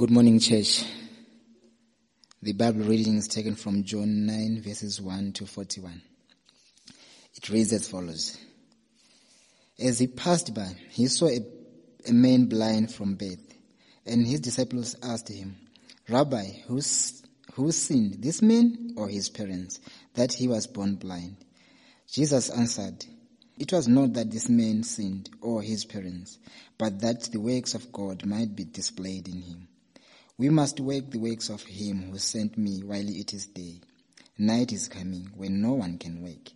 Good morning, church. The Bible reading is taken from John 9, verses 1 to 41. It reads as follows. As he passed by, he saw a, a man blind from birth, and his disciples asked him, Rabbi, who's, who sinned, this man or his parents, that he was born blind? Jesus answered, It was not that this man sinned or his parents, but that the works of God might be displayed in him. We must work the works of him who sent me while it is day. Night is coming when no one can work.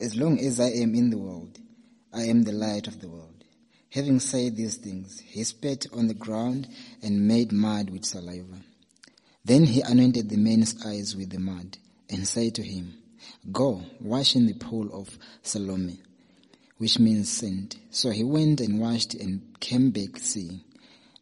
As long as I am in the world, I am the light of the world. Having said these things, he spat on the ground and made mud with saliva. Then he anointed the man's eyes with the mud and said to him, Go, wash in the pool of Siloam, which means sent. So he went and washed and came back seeing.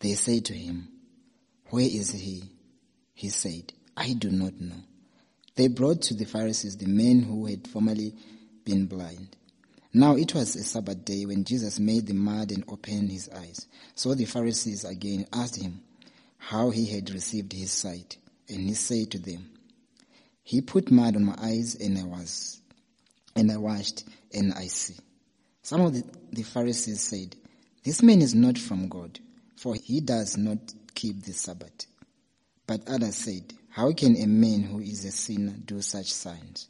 They said to him, Where is he? He said, I do not know. They brought to the Pharisees the man who had formerly been blind. Now it was a Sabbath day when Jesus made the mud and opened his eyes. So the Pharisees again asked him how he had received his sight. And he said to them, He put mud on my eyes and I was, and I washed and I see. Some of the, the Pharisees said, This man is not from God for he does not keep the Sabbath. But others said, How can a man who is a sinner do such signs?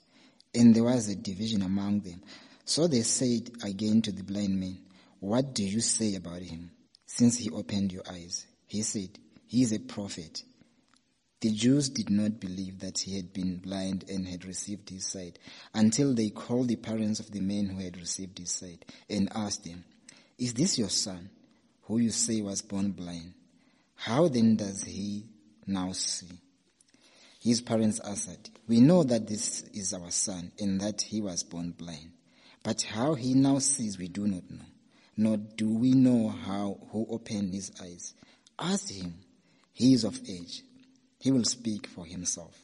And there was a division among them. So they said again to the blind man, What do you say about him, since he opened your eyes? He said, He is a prophet. The Jews did not believe that he had been blind and had received his sight until they called the parents of the man who had received his sight and asked them, Is this your son? Who you say was born blind, how then does he now see? His parents answered, We know that this is our son and that he was born blind. But how he now sees we do not know, nor do we know how who opened his eyes. Ask him. He is of age. He will speak for himself.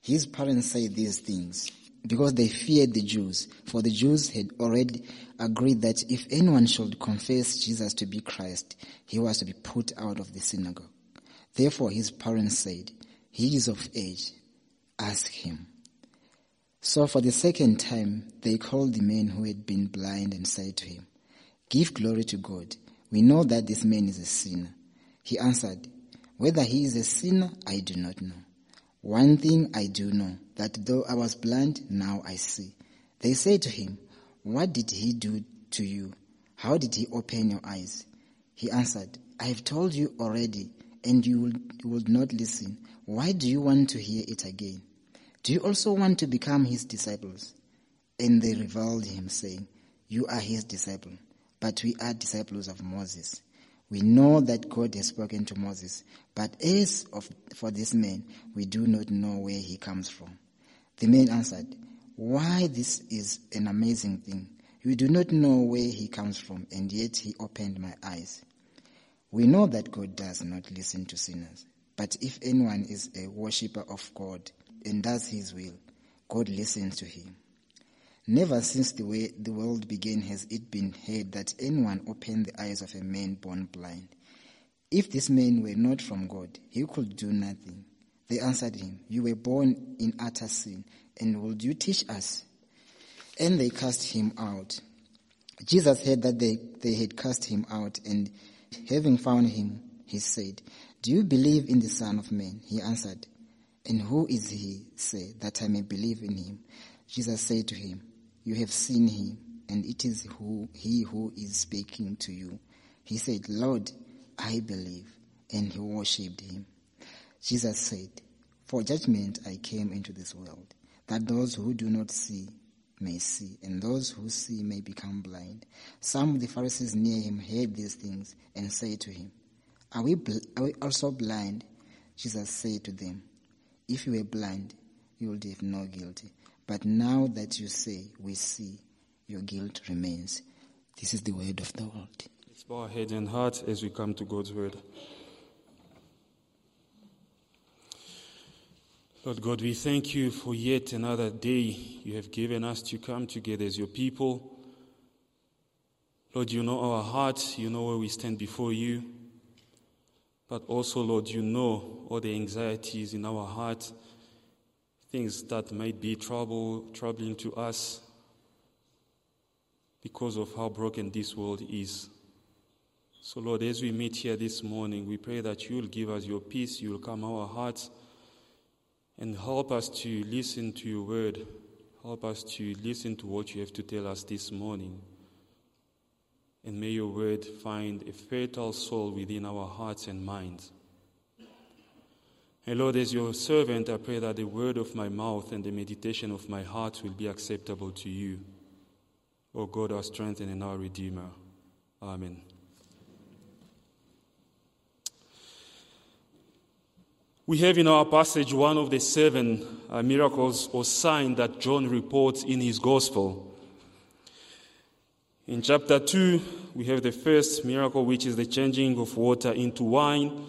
His parents say these things because they feared the Jews, for the Jews had already agreed that if anyone should confess Jesus to be Christ, he was to be put out of the synagogue. Therefore his parents said, He is of age, ask him. So for the second time they called the man who had been blind and said to him, Give glory to God. We know that this man is a sinner. He answered, Whether he is a sinner, I do not know. One thing I do know, that though I was blind, now I see. They say to him, What did he do to you? How did he open your eyes? He answered, I have told you already, and you would not listen. Why do you want to hear it again? Do you also want to become his disciples? And they reviled him, saying, You are his disciple, but we are disciples of Moses. We know that God has spoken to Moses, but as of, for this man, we do not know where he comes from. The man answered, Why, this is an amazing thing. You do not know where he comes from, and yet he opened my eyes. We know that God does not listen to sinners, but if anyone is a worshipper of God and does his will, God listens to him. Never since the way the world began has it been heard that anyone opened the eyes of a man born blind. If this man were not from God, he could do nothing. They answered him, You were born in utter sin, and would you teach us? And they cast him out. Jesus heard that they, they had cast him out, and having found him, he said, Do you believe in the Son of Man? He answered, And who is he, say, that I may believe in him? Jesus said to him, you have seen him, and it is who, he who is speaking to you. He said, Lord, I believe. And he worshipped him. Jesus said, For judgment I came into this world, that those who do not see may see, and those who see may become blind. Some of the Pharisees near him heard these things and said to him, Are we, bl- are we also blind? Jesus said to them, If you were blind, you would have no guilt. But now that you say, We see, your guilt remains. This is the word of the world. Let's bow our heads and hearts as we come to God's word. Lord God, we thank you for yet another day you have given us to come together as your people. Lord, you know our hearts, you know where we stand before you. But also, Lord, you know all the anxieties in our heart, things that might be trouble, troubling to us because of how broken this world is. So, Lord, as we meet here this morning, we pray that you will give us your peace, you will calm our hearts, and help us to listen to your word. Help us to listen to what you have to tell us this morning. And may your word find a fertile soul within our hearts and minds. And Lord, as your servant, I pray that the word of my mouth and the meditation of my heart will be acceptable to you. O God, our strength and our Redeemer. Amen. We have in our passage one of the seven uh, miracles or signs that John reports in his gospel. In chapter 2, we have the first miracle, which is the changing of water into wine.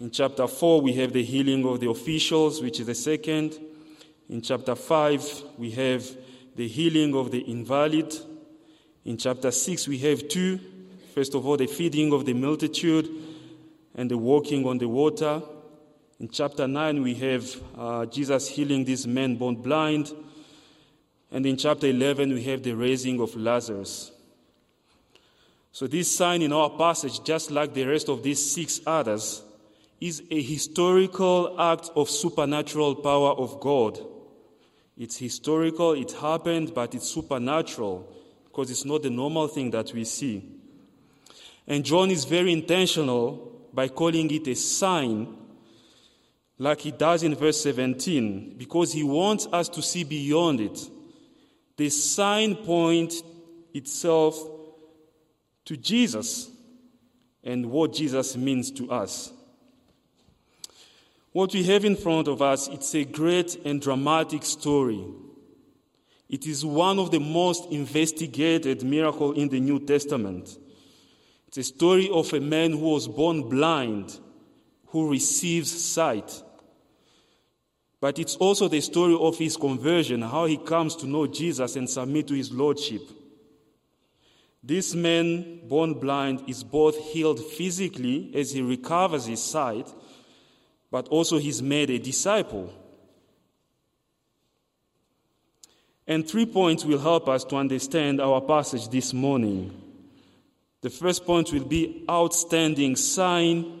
In chapter 4, we have the healing of the officials, which is the second. In chapter 5, we have the healing of the invalid. In chapter 6, we have two. First of all, the feeding of the multitude and the walking on the water. In chapter 9, we have uh, Jesus healing this man born blind. And in chapter 11, we have the raising of Lazarus. So, this sign in our passage, just like the rest of these six others, is a historical act of supernatural power of God. It's historical, it happened, but it's supernatural because it's not the normal thing that we see. And John is very intentional by calling it a sign like he does in verse 17, because he wants us to see beyond it. The sign point itself to Jesus and what Jesus means to us. What we have in front of us, it's a great and dramatic story. It is one of the most investigated miracles in the New Testament. It's a story of a man who was born blind, who receives sight. But it's also the story of his conversion, how he comes to know Jesus and submit to his lordship. This man, born blind, is both healed physically as he recovers his sight, but also he's made a disciple. And three points will help us to understand our passage this morning. The first point will be outstanding sign,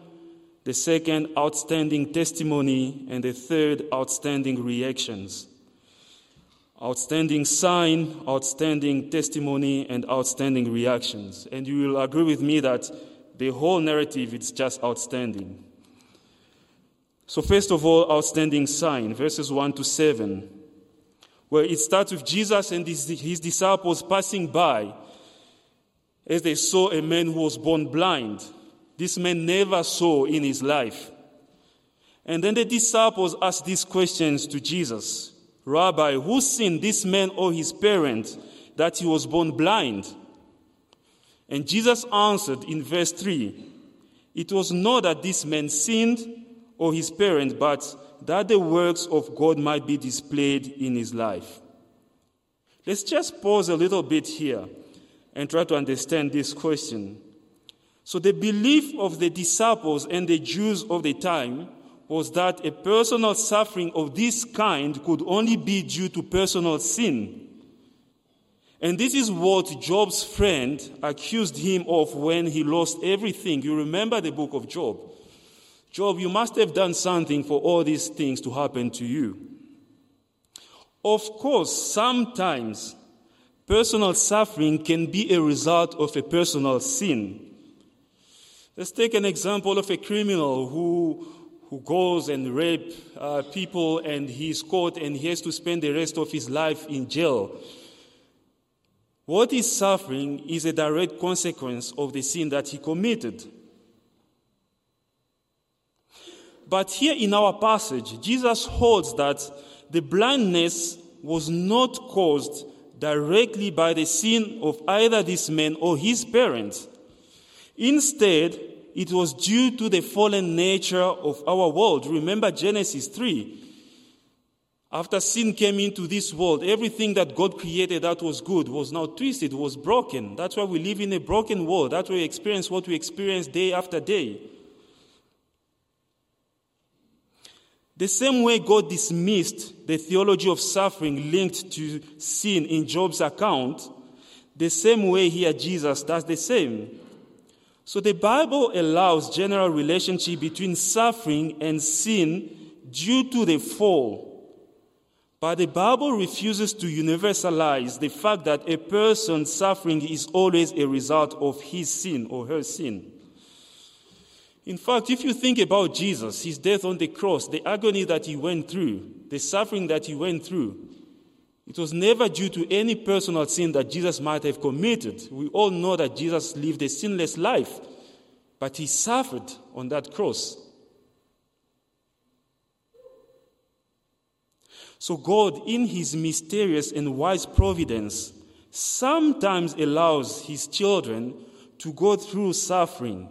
the second, outstanding testimony, and the third, outstanding reactions. Outstanding sign, outstanding testimony, and outstanding reactions. And you will agree with me that the whole narrative is just outstanding. So, first of all, outstanding sign, verses 1 to 7, where it starts with Jesus and his, his disciples passing by as they saw a man who was born blind. This man never saw in his life. And then the disciples asked these questions to Jesus Rabbi, who sinned, this man or his parents, that he was born blind? And Jesus answered in verse 3 It was not that this man sinned or his parents, but that the works of God might be displayed in his life. Let's just pause a little bit here and try to understand this question. So, the belief of the disciples and the Jews of the time was that a personal suffering of this kind could only be due to personal sin. And this is what Job's friend accused him of when he lost everything. You remember the book of Job. Job, you must have done something for all these things to happen to you. Of course, sometimes personal suffering can be a result of a personal sin. Let's take an example of a criminal who, who goes and rape uh, people and he's caught and he has to spend the rest of his life in jail. What he's suffering is a direct consequence of the sin that he committed. But here in our passage, Jesus holds that the blindness was not caused directly by the sin of either this man or his parents. Instead, it was due to the fallen nature of our world. Remember Genesis 3. After sin came into this world, everything that God created that was good was now twisted, was broken. That's why we live in a broken world. That's why we experience what we experience day after day. The same way God dismissed the theology of suffering linked to sin in Job's account, the same way here Jesus does the same. So the Bible allows general relationship between suffering and sin due to the fall. But the Bible refuses to universalize the fact that a person's suffering is always a result of his sin or her sin. In fact, if you think about Jesus, his death on the cross, the agony that he went through, the suffering that he went through, it was never due to any personal sin that Jesus might have committed. We all know that Jesus lived a sinless life, but he suffered on that cross. So, God, in his mysterious and wise providence, sometimes allows his children to go through suffering.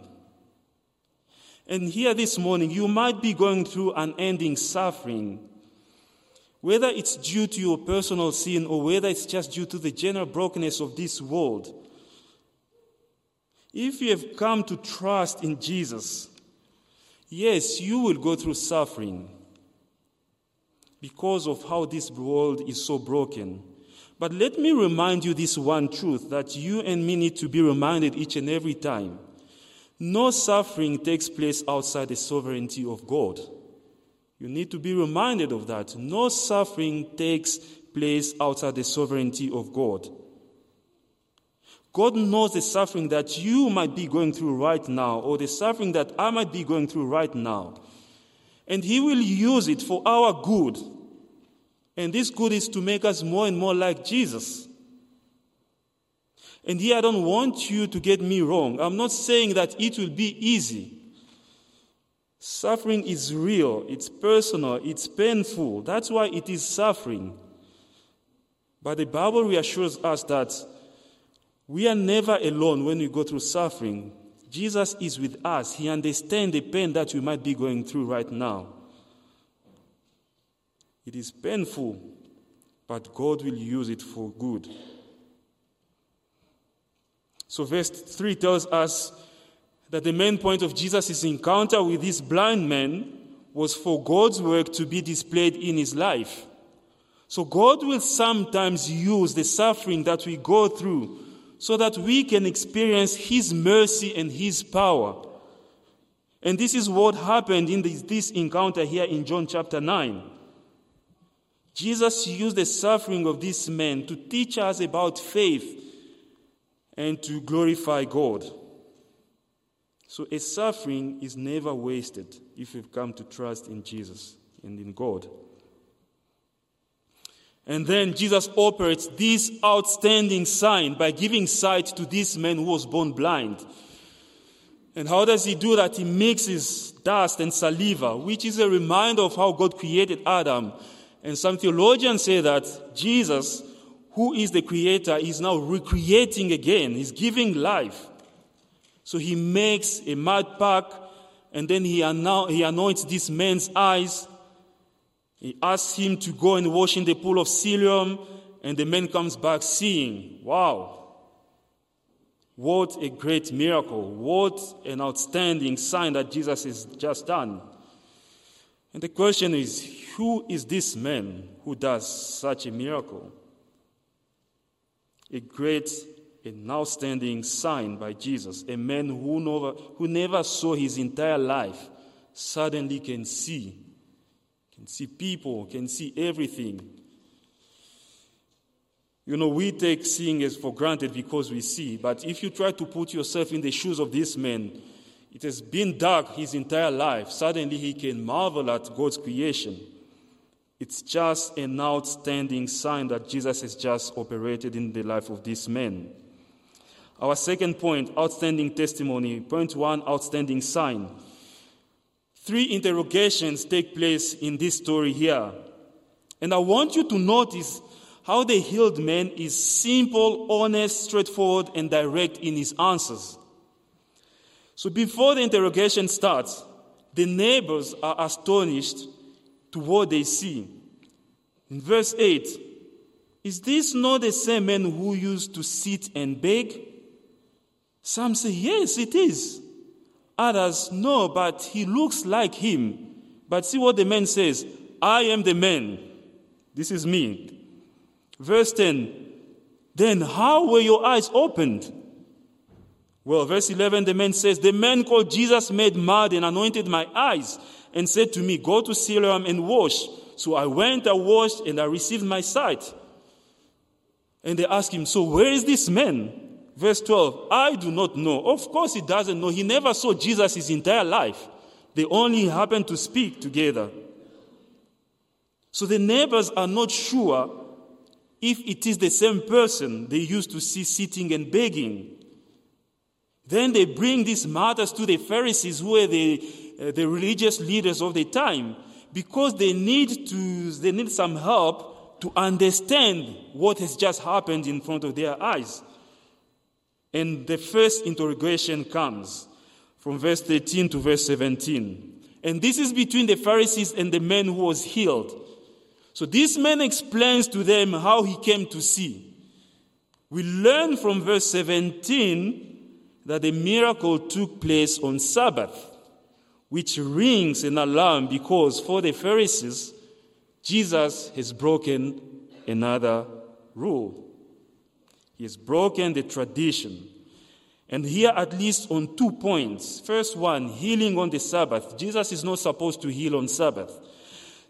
And here this morning, you might be going through unending suffering. Whether it's due to your personal sin or whether it's just due to the general brokenness of this world. If you have come to trust in Jesus, yes, you will go through suffering because of how this world is so broken. But let me remind you this one truth that you and me need to be reminded each and every time. No suffering takes place outside the sovereignty of God. You need to be reminded of that. No suffering takes place outside the sovereignty of God. God knows the suffering that you might be going through right now, or the suffering that I might be going through right now. And He will use it for our good. And this good is to make us more and more like Jesus. And here I don't want you to get me wrong. I'm not saying that it will be easy. Suffering is real, it's personal, it's painful. That's why it is suffering. But the Bible reassures us that we are never alone when we go through suffering. Jesus is with us. He understands the pain that we might be going through right now. It is painful, but God will use it for good. So, verse 3 tells us that the main point of Jesus' encounter with this blind man was for God's work to be displayed in his life. So, God will sometimes use the suffering that we go through so that we can experience His mercy and His power. And this is what happened in this, this, encounter here in John chapter 9. Jesus used the suffering of this man to teach us about faith and to glorify God. So, a suffering is never wasted if you've come to trust in Jesus and in God. And then Jesus operates this outstanding sign by giving sight to this man who was born blind. And how does he do that? He mixes dust and saliva, which is a reminder of how God created Adam. And some theologians say that Jesus, who is the creator, is now recreating again. He's giving life. So he makes a mud pack and then he, anoints this man's eyes he asks him to go and wash in the pool of Siloam, and the man comes back seeing. Wow. What a great miracle. What an outstanding sign that Jesus has just done. And the question is who is this man who does such a miracle? A great an outstanding sign by Jesus. A man who never, who never saw his entire life suddenly can see can see people, can see everything. You know, we take seeing as for granted because we see, but if you try to put yourself in the shoes of this man, it has been dark his entire life. Suddenly he can marvel at God's creation. It's just an outstanding sign that Jesus has just operated in the life of this man. Our second point, outstanding testimony. Point one, outstanding sign. three interrogations take place in this story here. And I want you to notice how the healed man is simple, honest, straightforward, and direct in his answers. So before the interrogation starts, the neighbors are astonished to what they see. In verse 8, is this not the same man who used to sit and beg? Some say, yes, it is. Others, no, but he looks like him. But see what the man says I am the man. This is me. Verse 10 Then how were your eyes opened? Well, verse 11, the man says, The man called Jesus made mud and anointed my eyes and said to me, Go to Siloam and wash. So I went, I washed, and I received my sight. And they ask him, So where is this man? Verse 12, I do not know. Of course, he doesn't know. He never saw Jesus his entire life. They only happened to speak together. So the neighbors are not sure if it is the same person they used to see sitting and begging. Then they bring these matters to the Pharisees, who were the, uh, the religious leaders of the time, because they need, to, they need some help to understand what has just happened in front of their eyes. And the first interrogation comes from verse 13 to verse 17. And this is between the Pharisees and the man who was healed. So this man explains to them how he came to see. We learn from verse 17 that the miracle took place on Sabbath, which rings an alarm because for the Pharisees, Jesus has broken another rule. He has broken the tradition. And here, at least on two points. First one, healing on the Sabbath. Jesus is not supposed to heal on Sabbath.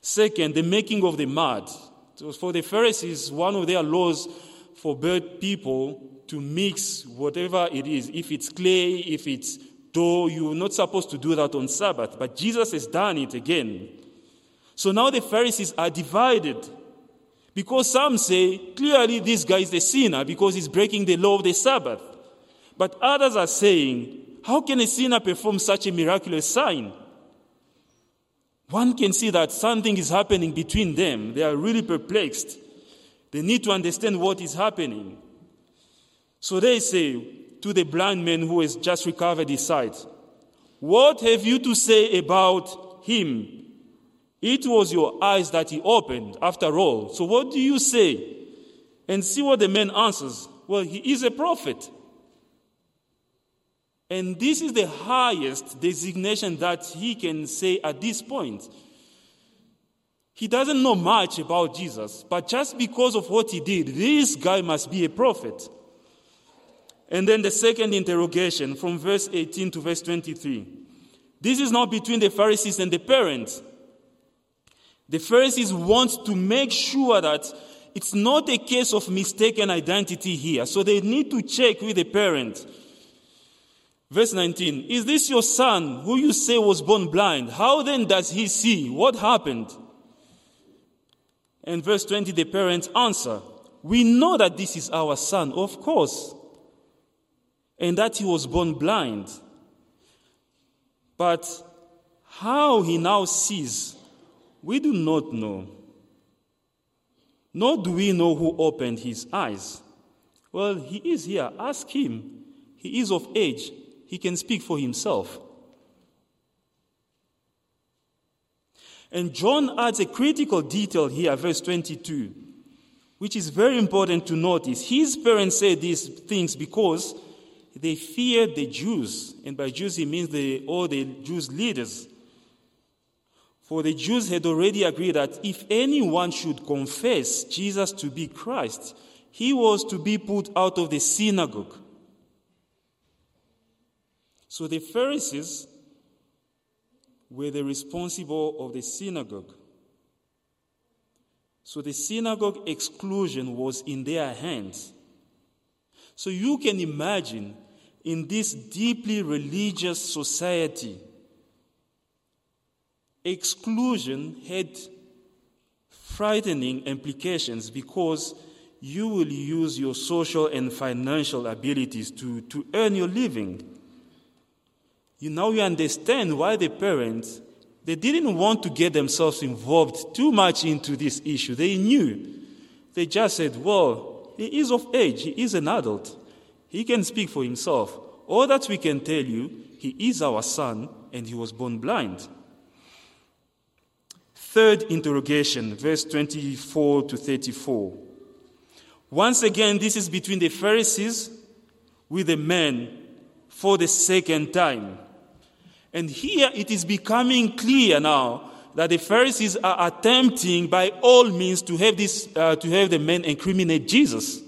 Second, the making of the mud. So for the Pharisees, one of their laws forbade people to mix whatever it is. If it's clay, if it's dough, you're not supposed to do that on Sabbath. But Jesus has done it again. So now the Pharisees are divided. Because some say, clearly this guy is the sinner ah, because he's breaking the law of the Sabbath. But others are saying, how can a sinner perform such a miraculous sign? One can see that something is happening between them. They are really perplexed. They need to understand what is happening. So they say to the blind man who has just recovered his sight, What have you to say about him? It was your eyes that he opened, after all. So what do you say? And see what the man answers. Well, he is a prophet. And this is the highest designation that he can say at this point. He doesn't know much about Jesus, but just because of what he did, this guy must be a prophet. And then the second interrogation from verse 18 to verse 23. This is not between the Pharisees and the parents. The Pharisees want to make sure that it's not a case of mistaken identity here. So they need to check with the parent. Verse 19 Is this your son who you say was born blind? How then does he see? What happened? And verse 20, the parents answer, We know that this is our son, of course, and that he was born blind. But how he now sees, we do not know. Nor do we know who opened his eyes. Well, he is here. Ask him. He is of age he can speak for himself. And John adds a critical detail here, verse 22, which is very important to notice. His parents said these things because they feared the Jews. And by Jews, he means the, all the Jews' leaders. For the Jews had already agreed that if anyone should confess Jesus to be Christ, he was to be put out of the synagogue. So the Pharisees were the responsible of the synagogue. So the synagogue exclusion was in their hands. So you can imagine in this deeply religious society, exclusion had frightening implications because you will use your social and financial abilities to, to earn your living. You now you understand why the parents They didn't want to get themselves involved too much into this issue. They knew. They just said, well, he is of age, he is an adult, he can speak for himself. All that we can tell you, he is our son and he was born blind. Third interrogation, verse 24 to 34. Once again, this is between the Pharisees with the men for the second time. And here it is becoming clear now that the Pharisees are attempting by all means to have, this, uh, to have the men incriminate Jesus.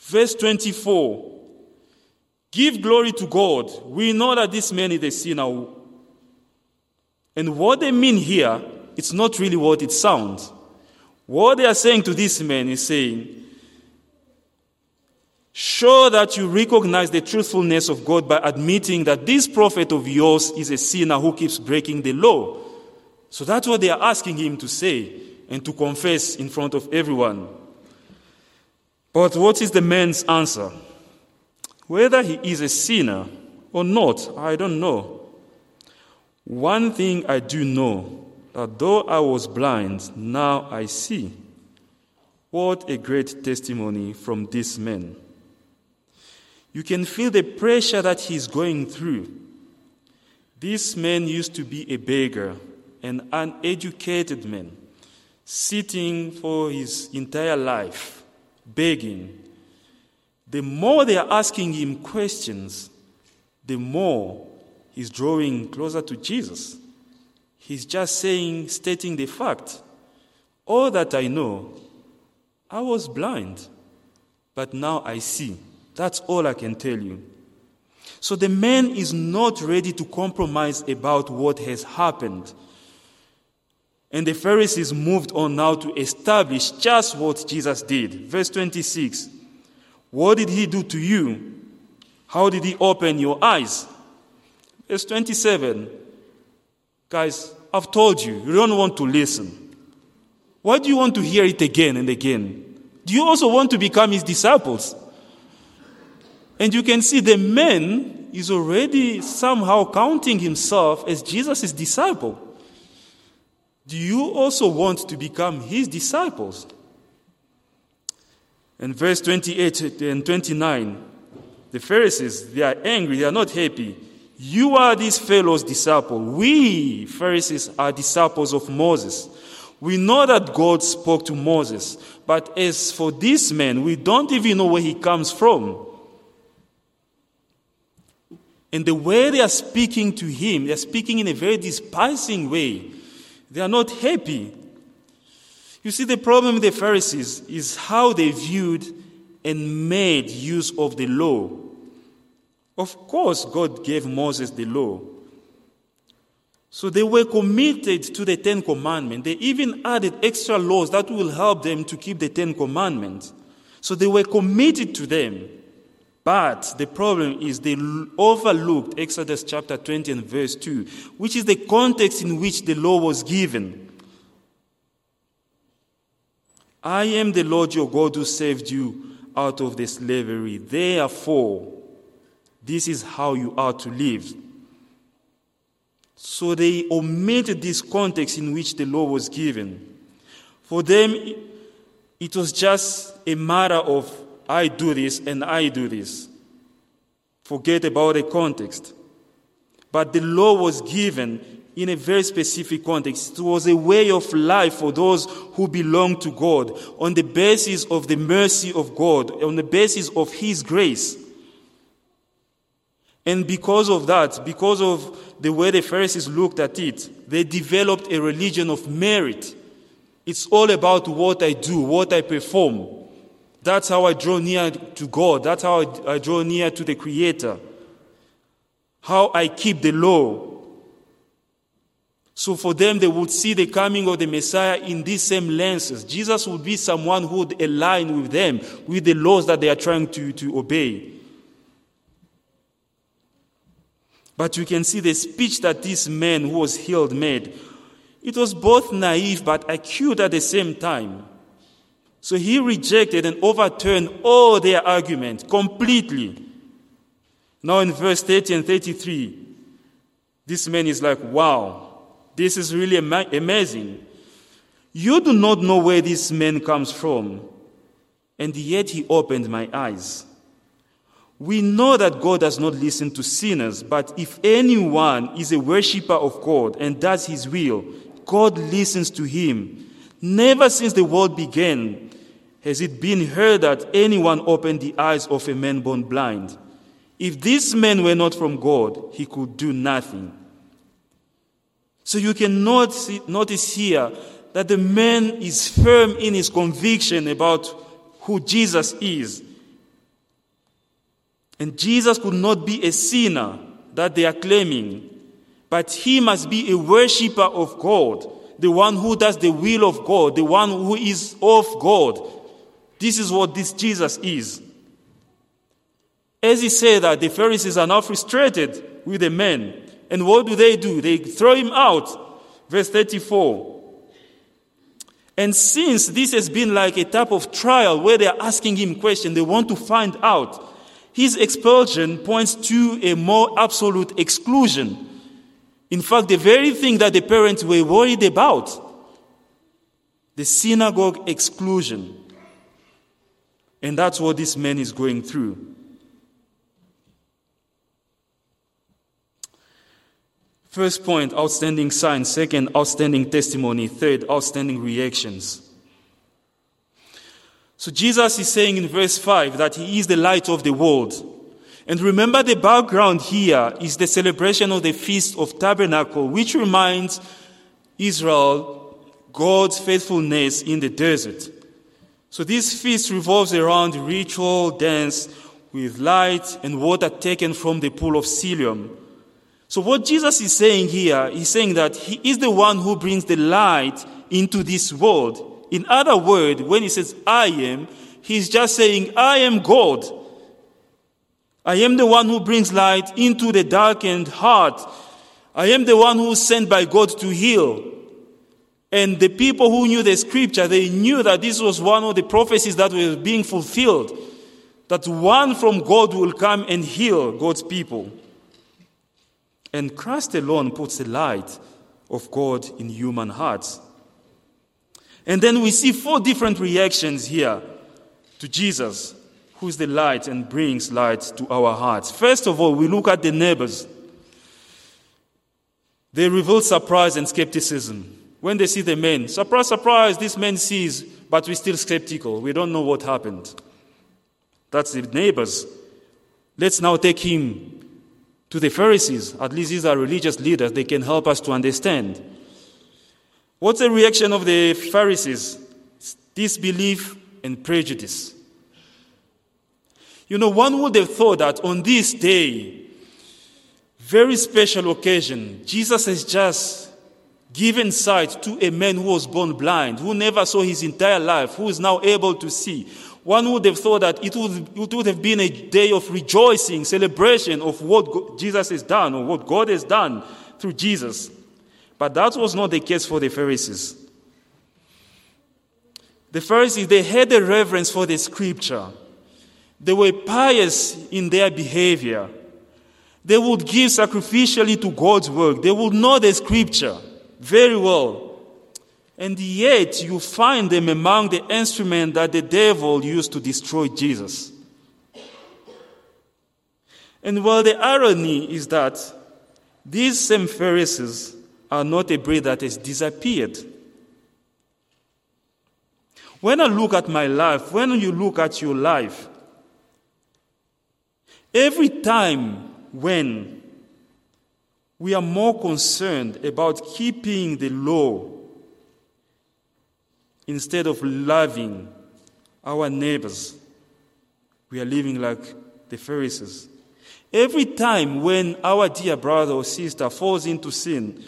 Verse 24 Give glory to God. We know that this man is a sinner. And what they mean here, it's not really what it sounds. What they are saying to this man is saying, Show that you recognize the truthfulness of God by admitting that this prophet of yours is a sinner who keeps breaking the law. So that's what they are asking him to say and to confess in front of everyone. But what is the man's answer? Whether he is a sinner or not, I don't know. One thing I do know that though I was blind, now I see. What a great testimony from this man. You can feel the pressure that he's going through. This man used to be a beggar, an uneducated man, sitting for his entire life, begging. The more they are asking him questions, the more he's drawing closer to Jesus. He's just saying, stating the fact. All that I know, I was blind, but now I see. That's all I can tell you. So the man is not ready to compromise about what has happened. And the Pharisees moved on now to establish just what Jesus did. Verse 26 What did he do to you? How did he open your eyes? Verse 27 Guys, I've told you, you don't want to listen. Why do you want to hear it again and again? Do you also want to become his disciples? And you can see the man is already somehow counting himself as Jesus' disciple. Do you also want to become his disciples? In verse 28 and 29, the Pharisees, they are angry, they are not happy. You are this fellow's disciple. We, Pharisees, are disciples of Moses. We know that God spoke to Moses, but as for this man, we don't even know where he comes from. And the way they are speaking to him, they're speaking in a very despising way. They are not happy. You see, the problem with the Pharisees is how they viewed and made use of the law. Of course, God gave Moses the law. So they were committed to the Ten Commandments. They even added extra laws that will help them to keep the Ten Commandments. So they were committed to them. But the problem is they overlooked Exodus chapter 20 and verse 2, which is the context in which the law was given. I am the Lord your God who saved you out of the slavery. Therefore, this is how you are to live. So they omitted this context in which the law was given. For them, it was just a matter of I do this and I do this. Forget about the context. But the law was given in a very specific context. It was a way of life for those who belong to God on the basis of the mercy of God, on the basis of His grace. And because of that, because of the way the Pharisees looked at it, they developed a religion of merit. It's all about what I do, what I perform. That's how I draw near to God. That's how I, draw near to the Creator. How I keep the law. So for them, they would see the coming of the Messiah in these same lenses. Jesus would be someone who would align with them, with the laws that they are trying to, to obey. But you can see the speech that this man who was healed made. It was both naive but acute at the same time. So he rejected and overturned all their arguments completely. Now in verse 30 and 33, this man is like, wow, This is really ama- amazing. You do not know where this man comes from, and yet he opened my eyes. We know that God does not listen to sinners, but if anyone is a worshiper of God and does his will, God listens to him. Never since the world began has it been heard that anyone opened the eyes of a man born blind. If this man were not from God, he could do nothing. So you can notice here that the man is firm in his conviction about who Jesus is. And Jesus could not be a sinner that they are claiming, but he must be a worshiper of God, the one who does the will of God, the one who is of God. This is what this Jesus is. As he said that, the Pharisees are now frustrated with the man. And what do they do? They throw him out. Verse 34. And since this has been like a type of trial where they are asking him questions, they want to find out, his expulsion points to a more absolute exclusion. In fact, the very thing that the parents were worried about, the synagogue exclusion. And that's what this man is going through. First point, outstanding signs. Second, outstanding testimony. Third, outstanding reactions. So Jesus is saying in verse 5 that he is the light of the world. And remember the background here is the celebration of the Feast of Tabernacle, which reminds Israel God's faithfulness in the desert. So this feast revolves around ritual dance with light and water taken from the pool of Siloam. So, what Jesus is saying here, he's saying that he is the one who brings the light into this world. In other words, when he says, I am, he's just saying, I am God. I am the one who brings light into the darkened heart. I am the one who is sent by God to heal. And the people who knew the scripture, they knew that this was one of the prophecies that were being fulfilled. That one from God will come and heal God's people. And Christ alone puts the light of God in human hearts. And then we see four different reactions here to Jesus, who is the light and brings light to our hearts. First of all, we look at the neighbors. They reveal surprise and skepticism. When they see the man, surprise, surprise, this man sees, but we're still skeptical. We don't know what happened. That's the neighbors. Let's now take him to the Pharisees. At least these are religious leaders. They can help us to understand. What's the reaction of the Pharisees? Disbelief and prejudice. You know, one would have thought that on this day, very special occasion, Jesus has just given sight to a man who was born blind, who never saw his entire life, who is now able to see. One would have thought that it would, it would have been a day of rejoicing, celebration of what Jesus has done or what God has done through Jesus. But that was not the case for the Pharisees. The Pharisees, they had a reverence for the scripture. They were pious in their behavior. They would give sacrificially to God's work. They would know the scripture very well. And yet, you find them among the instruments that the devil used to destroy Jesus. And well, the irony is that these same Pharisees are not a breed that has disappeared. When I look at my life, when you look at your life, every time when we are more concerned about keeping the law instead of loving our neighbors, we are living like the Pharisees. Every time when our dear brother or sister falls into sin,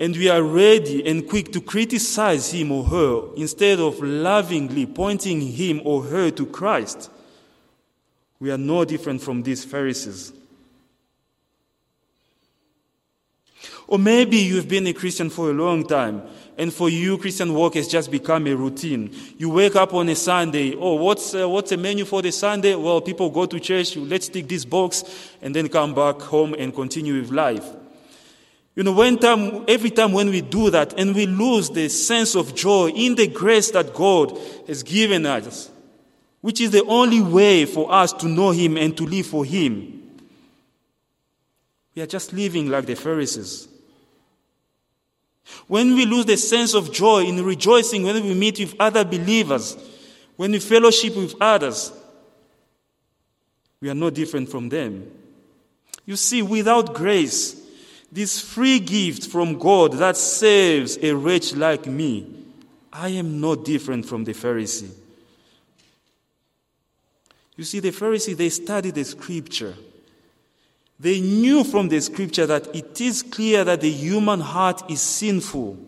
and we are ready and quick to criticize him or her instead of lovingly pointing him or her to Christ, we are no different from these Pharisees. Or maybe you've been a Christian for a long time and for you, Christian work has just become a routine. You wake up on a Sunday. Oh, what's, uh, what's the menu for the Sunday? Well, people go to church. Let's tick this box and then come back home and continue with life. You know, when time, every time when we do that and we lose the sense of joy in the grace that God has given us, which is the only way for us to know Him and to live for Him, we are just living like the Pharisees. When we lose the sense of joy in rejoicing when we meet with other believers, when we fellowship with others, we are no different from them. You see, without grace, this free gift from God that saves a wretch like me, I am no different from the Pharisee. You see, the Pharisee, they studied the scripture. They knew from the scripture that it is clear that the human heart is sinful,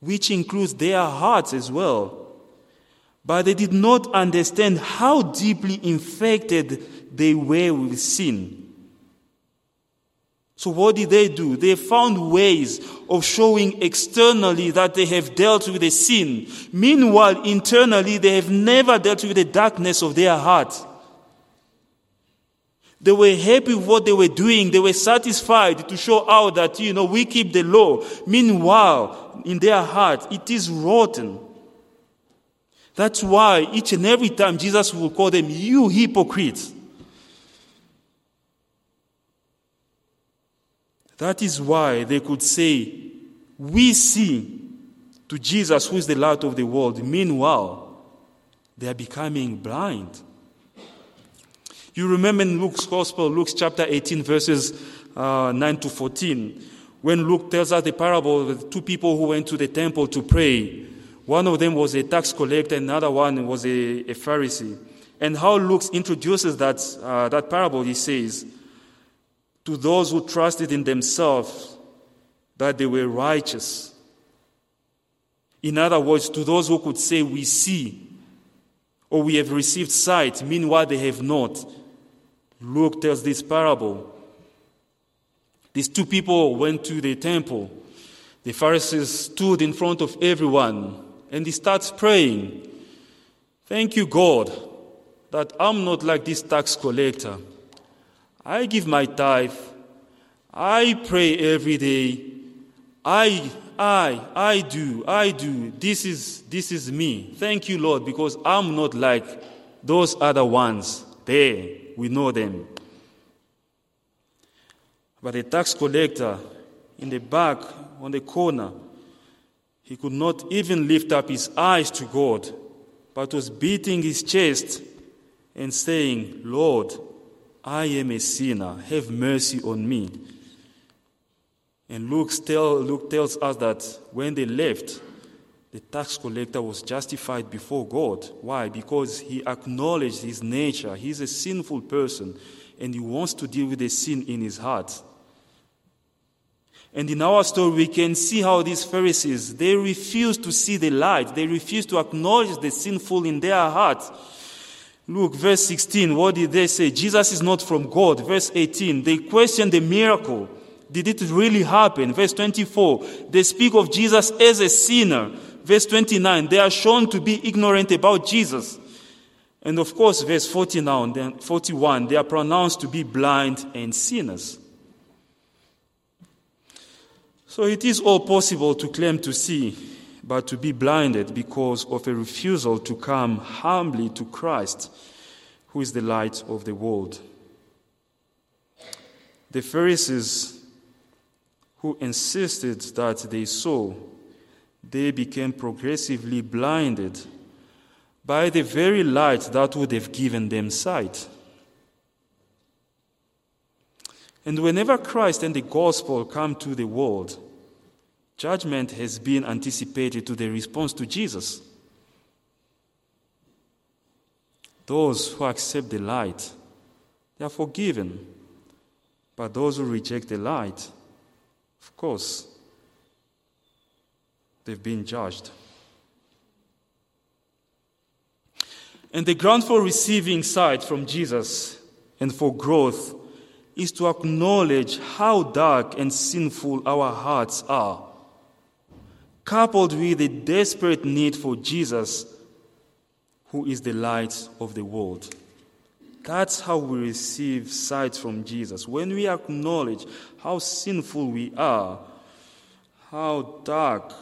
which includes their hearts as well. But they did not understand how deeply infected they were with sin. So, what did they do? They found ways of showing externally that they have dealt with a sin. Meanwhile, internally, they have never dealt with the darkness of their heart. They were happy with what they were doing. They were satisfied to show out that, you know, we keep the law. Meanwhile, in their heart, it is rotten. That's why each and every time Jesus will call them, you hypocrites. That is why they could say, We see to Jesus, who is the light of the world. Meanwhile, they are becoming blind. You remember in Luke's Gospel, Luke chapter 18, verses uh, 9 to 14, when Luke tells us the parable of the two people who went to the temple to pray. One of them was a tax collector, another one was a, a Pharisee. And how Luke introduces that, uh, that parable, he says, to those who trusted in themselves that they were righteous. In other words, to those who could say, We see, or we have received sight, meanwhile they have not. Luke tells this parable. These two people went to the temple. The Pharisees stood in front of everyone and he starts praying. Thank you, God, that I'm not like this tax collector. I give my tithe. I pray every day. I, I, I do, I do. This is, this is me. Thank you, Lord, because I'm not like those other ones. There, we know them. But the tax collector in the back, on the corner, he could not even lift up his eyes to God, but was beating his chest and saying, Lord, I am a sinner. Have mercy on me. And Luke, tell, Luke tells us that when they left, the tax collector was justified before God. Why? Because he acknowledged his nature. He's a sinful person and he wants to deal with the sin in his heart. And in our story, we can see how these Pharisees, they refuse to see the light. They refuse to acknowledge the sinful in their hearts. Look, verse 16, what did they say? Jesus is not from God. Verse 18, they question the miracle. Did it really happen? Verse 24, they speak of Jesus as a sinner. Verse 29, they are shown to be ignorant about Jesus. And of course, verse 49, 41, they are pronounced to be blind and sinners. So it is all possible to claim to see but to be blinded because of a refusal to come humbly to Christ, who is the light of the world. The Pharisees who insisted that they saw, they became progressively blinded by the very light that would have given them sight. And whenever Christ and the gospel come to the world, Judgment has been anticipated to the response to Jesus. Those who accept the light, they are forgiven. But those who reject the light, of course, they've been judged. And the ground for receiving sight from Jesus and for growth is to acknowledge how dark and sinful our hearts are coupled with the desperate need for Jesus, who is the light of the world. That's how we receive sight from Jesus. When we acknowledge how sinful we are, how dark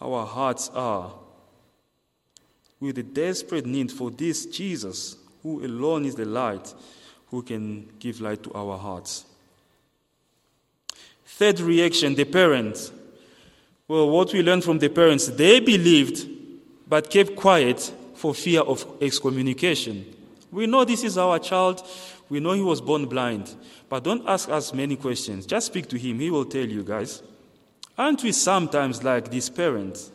our hearts are, with the desperate need for this Jesus, who alone is the light, who can give light to our hearts. Third reaction the parents. Well, what we learned from the parents, they believed but kept quiet for fear of excommunication. We know this is our child. We know he was born blind. But don't ask us many questions. Just speak to him. He will tell you, guys. Aren't we sometimes like these parents?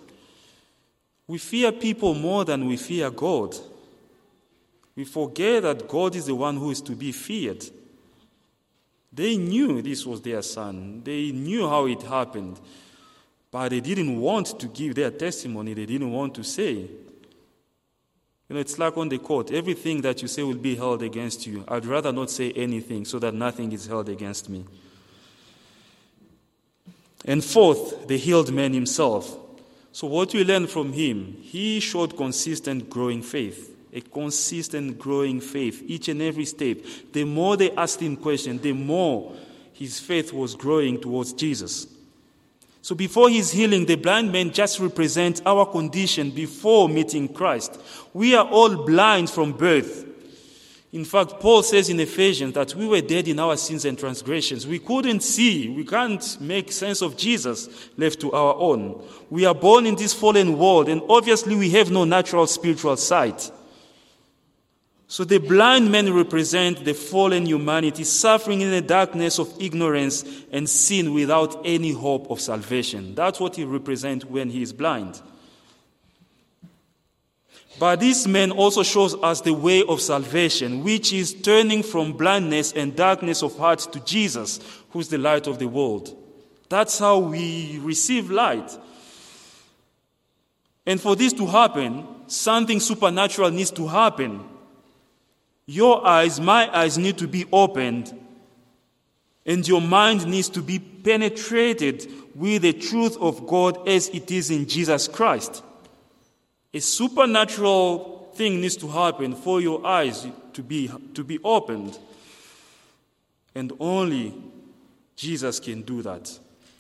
We fear people more than we fear God. We forget that God is the one who is to be feared. They knew this was their son, they knew how it happened, but they didn't want to give their testimony, they didn't want to say. You know, it's like on the court. Everything that you say will be held against you. I'd rather not say anything so that nothing is held against me. And fourth, the healed man himself. So, what we learn from him, he showed consistent growing faith. A consistent growing faith, each and every step. The more they asked him questions, the more his faith was growing towards Jesus. So before his healing, the blind man just represents our condition before meeting Christ. We are all blind from birth. In fact, Paul says in Ephesians that we were dead in our sins and transgressions. We couldn't see, we can't make sense of Jesus left to our own. We are born in this fallen world, and obviously we have no natural spiritual sight. So the blind men represent the fallen humanity suffering in the darkness of ignorance and sin without any hope of salvation. That's what he represents when he is blind. But this man also shows us the way of salvation, which is turning from blindness and darkness of heart to Jesus, who is the light of the world. That's how we receive light. And for this to happen, something supernatural needs to happen. Your eyes, my eyes need to be opened, and your mind needs to be penetrated with the truth of God as it is in Jesus Christ. A supernatural thing needs to happen for your eyes to be, to be opened. And only Jesus can do that.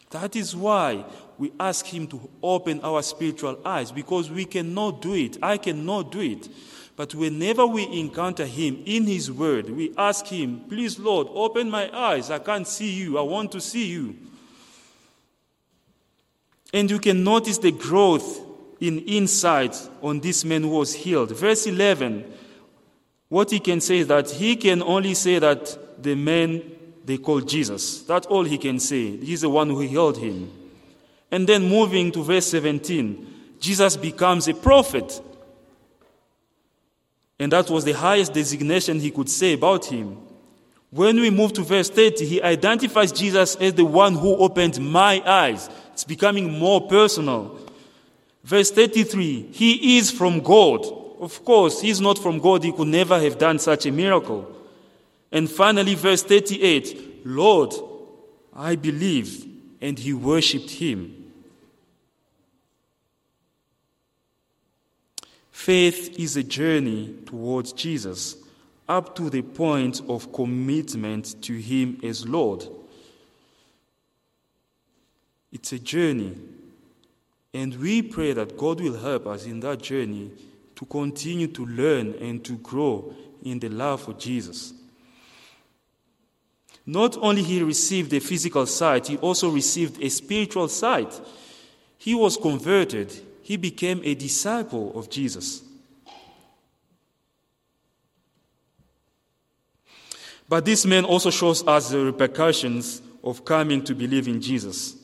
That is why we ask Him to open our spiritual eyes because we cannot do it. I cannot do it. But whenever we encounter Him in His Word, we ask Him, Please, Lord, open my eyes. I can't see you. I want to see you. And you can notice the growth in insight on this man who was healed. Verse 11, what he can say is that he can only say that the man they call Jesus. That's all he can say. He's the one who healed him. And then moving to verse 17, Jesus becomes a prophet. And that was the highest designation he could say about him. When we move to verse 30, he identifies Jesus as the one who opened my eyes. It's becoming more personal. Verse 33, he is from God. Of course, he's not from God. He could never have done such a miracle. And finally, verse 38, Lord, I believe. And he worshipped him. Faith is a journey towards Jesus up to the point of commitment to Him as Lord. It's a journey. And we pray that God will help us in that journey to continue to learn and to grow in the love for Jesus. Not only he received a physical sight, he also received a spiritual sight. He was converted, he became a disciple of Jesus. But this man also shows us the repercussions of coming to believe in Jesus.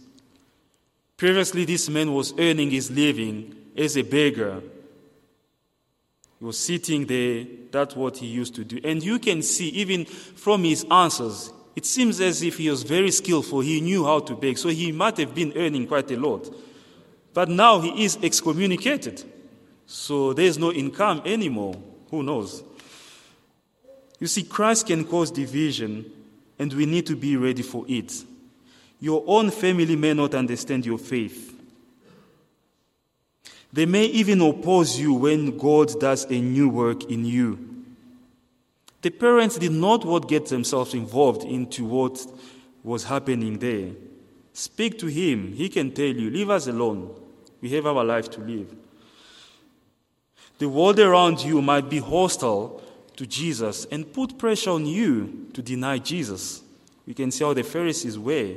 Previously, this man was earning his living as a beggar. He was sitting there, that's what he used to do. And you can see, even from his answers, it seems as if he was very skillful. He knew how to beg, so he might have been earning quite a lot. But now he is excommunicated. So there's no income anymore. Who knows? You see, Christ can cause division, and we need to be ready for it. Your own family may not understand your faith. They may even oppose you when God does a new work in you. The parents did not want to get themselves involved into what was happening there. Speak to him. He can tell you, leave us alone. We have our life to live. The world around you might be hostile to Jesus and put pressure on you to deny Jesus. We can see how the Pharisees were.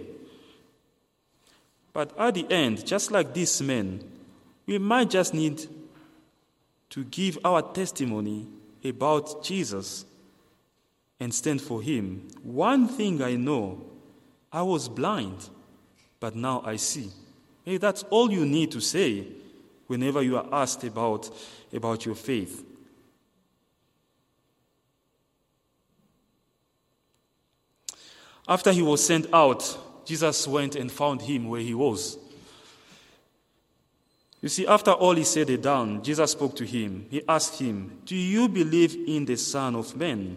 But at the end, just like these men, we might just need to give our testimony about Jesus and stand for Him. One thing I know I was blind, but now I see. Hey, that's all you need to say whenever you are asked about, about your faith. After he was sent out, Jesus went and found him where he was. You see, after all he said and done, Jesus spoke to him. He asked him, Do you believe in the Son of Man?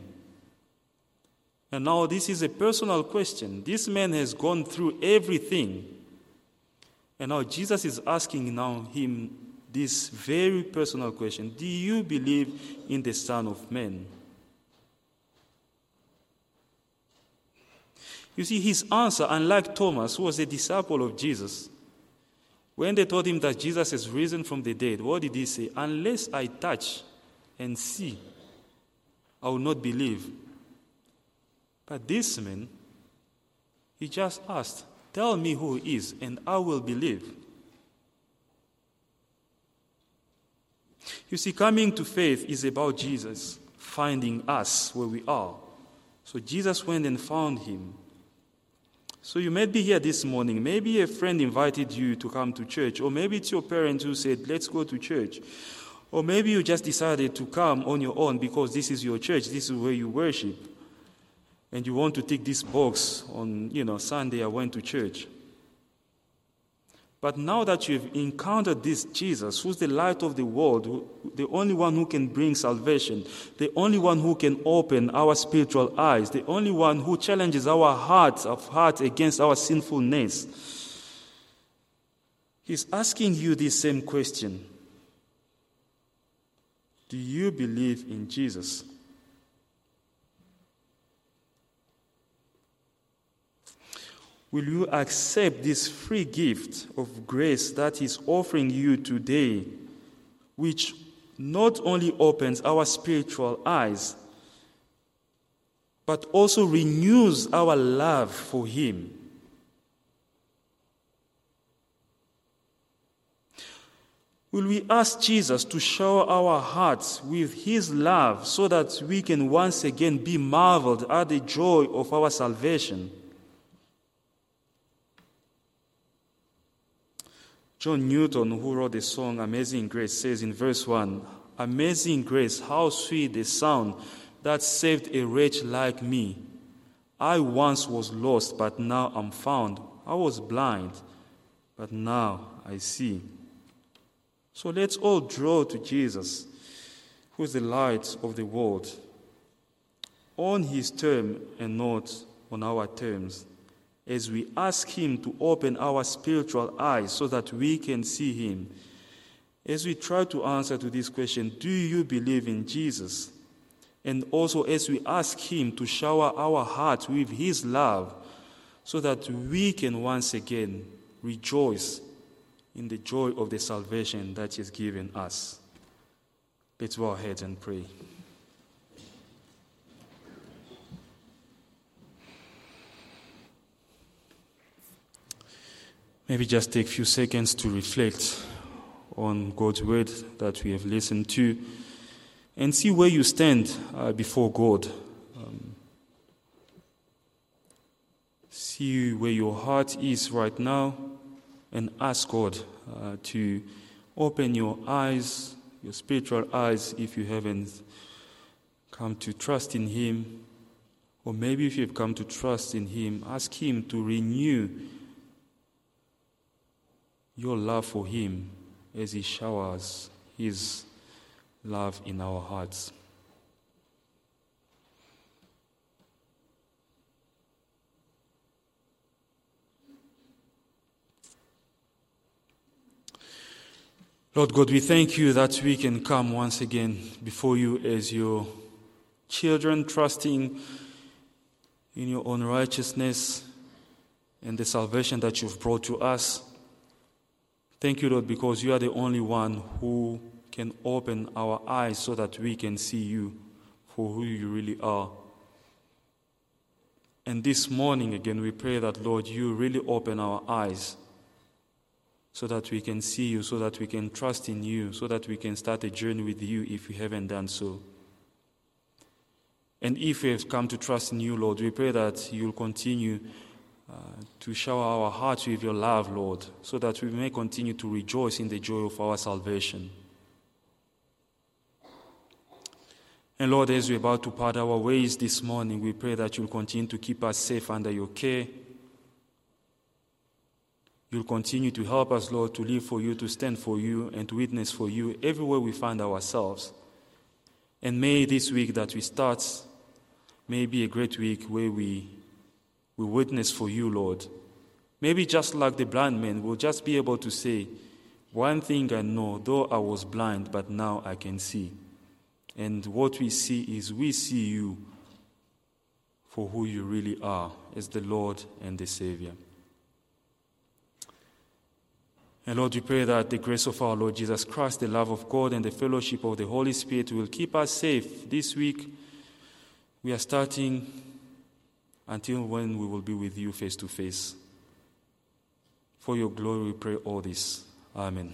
And now this is a personal question. This man has gone through everything. And now Jesus is asking now him this very personal question. Do you believe in the Son of Man? You see, his answer, unlike Thomas, who was a disciple of Jesus, when they told him that Jesus has risen from the dead, what did he say? Unless I touch and see, I will not believe. But this man, he just asked, Tell me who he is, and I will believe. You see, coming to faith is about Jesus finding us where we are. So Jesus went and found him. So you might be here this morning. Maybe a friend invited you to come to church, or maybe it's your parents who said, Let's go to church. Or maybe you just decided to come on your own because this is your church, this is where you worship. And you want to tick this box on, you know, Sunday I went to church. But now that you've encountered this Jesus, who's the light of the world, the only one who can bring salvation, the only one who can open our spiritual eyes, the only one who challenges our hearts of heart against our sinfulness, he's asking you this same question Do you believe in Jesus? Will you accept this free gift of grace that is offering you today, which not only opens our spiritual eyes, but also renews our love for Him? Will we ask Jesus to shower our hearts with His love so that we can once again be marveled at the joy of our salvation? John Newton, who wrote the song Amazing Grace, says in verse 1 Amazing grace, how sweet the sound that saved a wretch like me. I once was lost, but now I'm found. I was blind, but now I see. So let's all draw to Jesus, who is the light of the world, on his term and not on our terms as we ask Him to open our spiritual eyes so that we can see Him. As we try to answer to this question, do you believe in Jesus? And also as we ask Him to shower our hearts with His love so that we can once again rejoice in the joy of the salvation that He has given us. Let's bow our heads and pray. Maybe just take a few seconds to reflect on God's word that we have listened to and see where you stand uh, before God. Um, see where your heart is right now and ask God uh, to open your eyes, your spiritual eyes, if you haven't come to trust in Him. Or maybe if you've come to trust in Him, ask Him to renew your love for Him as He showers His love in our hearts. Lord God, we thank you that we can come once again before you as your children trusting in your own righteousness and the salvation that you've brought to us. Thank you, Lord, because you are the only one who can open our eyes so that we can see you for who you really are. And this morning again, we pray that, Lord, you really open our eyes so that we can see you, so that we can trust in you, so that we can start a journey with you if we haven't done so. And if we have come to trust in you, Lord, we pray that you'll continue uh, to shower our hearts with your love, Lord, so that we may continue to rejoice in the joy of our salvation. And Lord, as we're about to part our ways this morning, we pray that you'll continue to keep us safe under your care. You'll continue to help us, Lord, to live for you, to stand for you, and to witness for you everywhere we find ourselves. And may this week that we start may be a great week where we, we witness for you, Lord. Maybe just like the blind man, we'll just be able to say, One thing I know, though I was blind, but now I can see. And what we see is we see you for who you really are as the Lord and the Savior. And Lord, we pray that the grace of our Lord Jesus Christ, the love of God, and the fellowship of the Holy Spirit will keep us safe. This week, we are starting until when we will be with you face to face. For your glory, we pray all this. Amen.